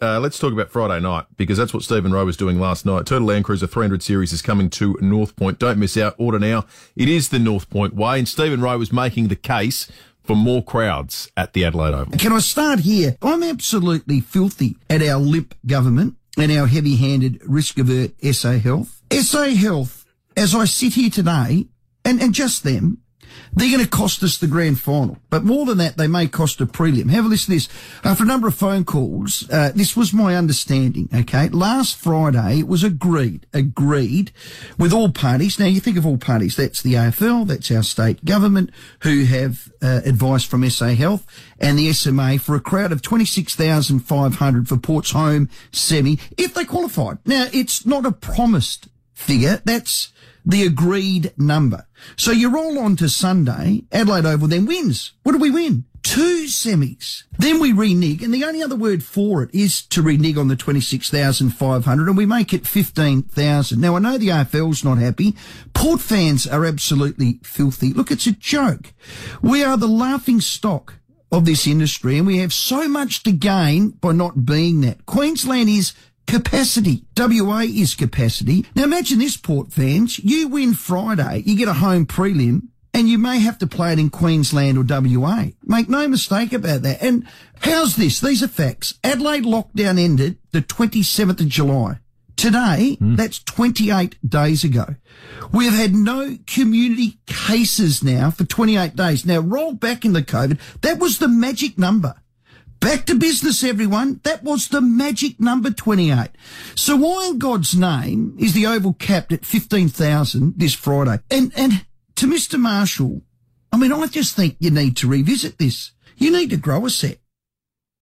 Uh, let's talk about Friday night because that's what Stephen Rowe was doing last night. Toyota Land Cruiser 300 Series is coming to North Point. Don't miss out. Order now. It is the North Point way, and Stephen Rowe was making the case for more crowds at the Adelaide Oval. Can I start here? I'm absolutely filthy at our limp government and our heavy-handed risk avert SA Health. SA Health, as I sit here today, and, and just them, they're going to cost us the grand final. But more than that, they may cost a prelim. Have a listen to this. After a number of phone calls, uh, this was my understanding, okay? Last Friday, it was agreed, agreed with all parties. Now, you think of all parties. That's the AFL, that's our state government, who have uh, advice from SA Health, and the SMA for a crowd of 26,500 for Port's home semi, if they qualified. Now, it's not a promised figure. That's the agreed number. So you roll on to Sunday, Adelaide Oval then wins. What do we win? Two semis. Then we renege, and the only other word for it is to renege on the 26,500, and we make it 15,000. Now, I know the AFL's not happy. Port fans are absolutely filthy. Look, it's a joke. We are the laughing stock of this industry, and we have so much to gain by not being that. Queensland is capacity. WA is capacity. Now imagine this, Port fans. You win Friday, you get a home prelim, and you may have to play it in Queensland or WA. Make no mistake about that. And how's this? These are facts. Adelaide lockdown ended the 27th of July. Today, mm. that's 28 days ago. We have had no community cases now for 28 days. Now roll back in the COVID. That was the magic number. Back to business, everyone. That was the magic number 28. So why in God's name is the Oval capped at 15,000 this Friday? And, and to Mr. Marshall, I mean, I just think you need to revisit this. You need to grow a set.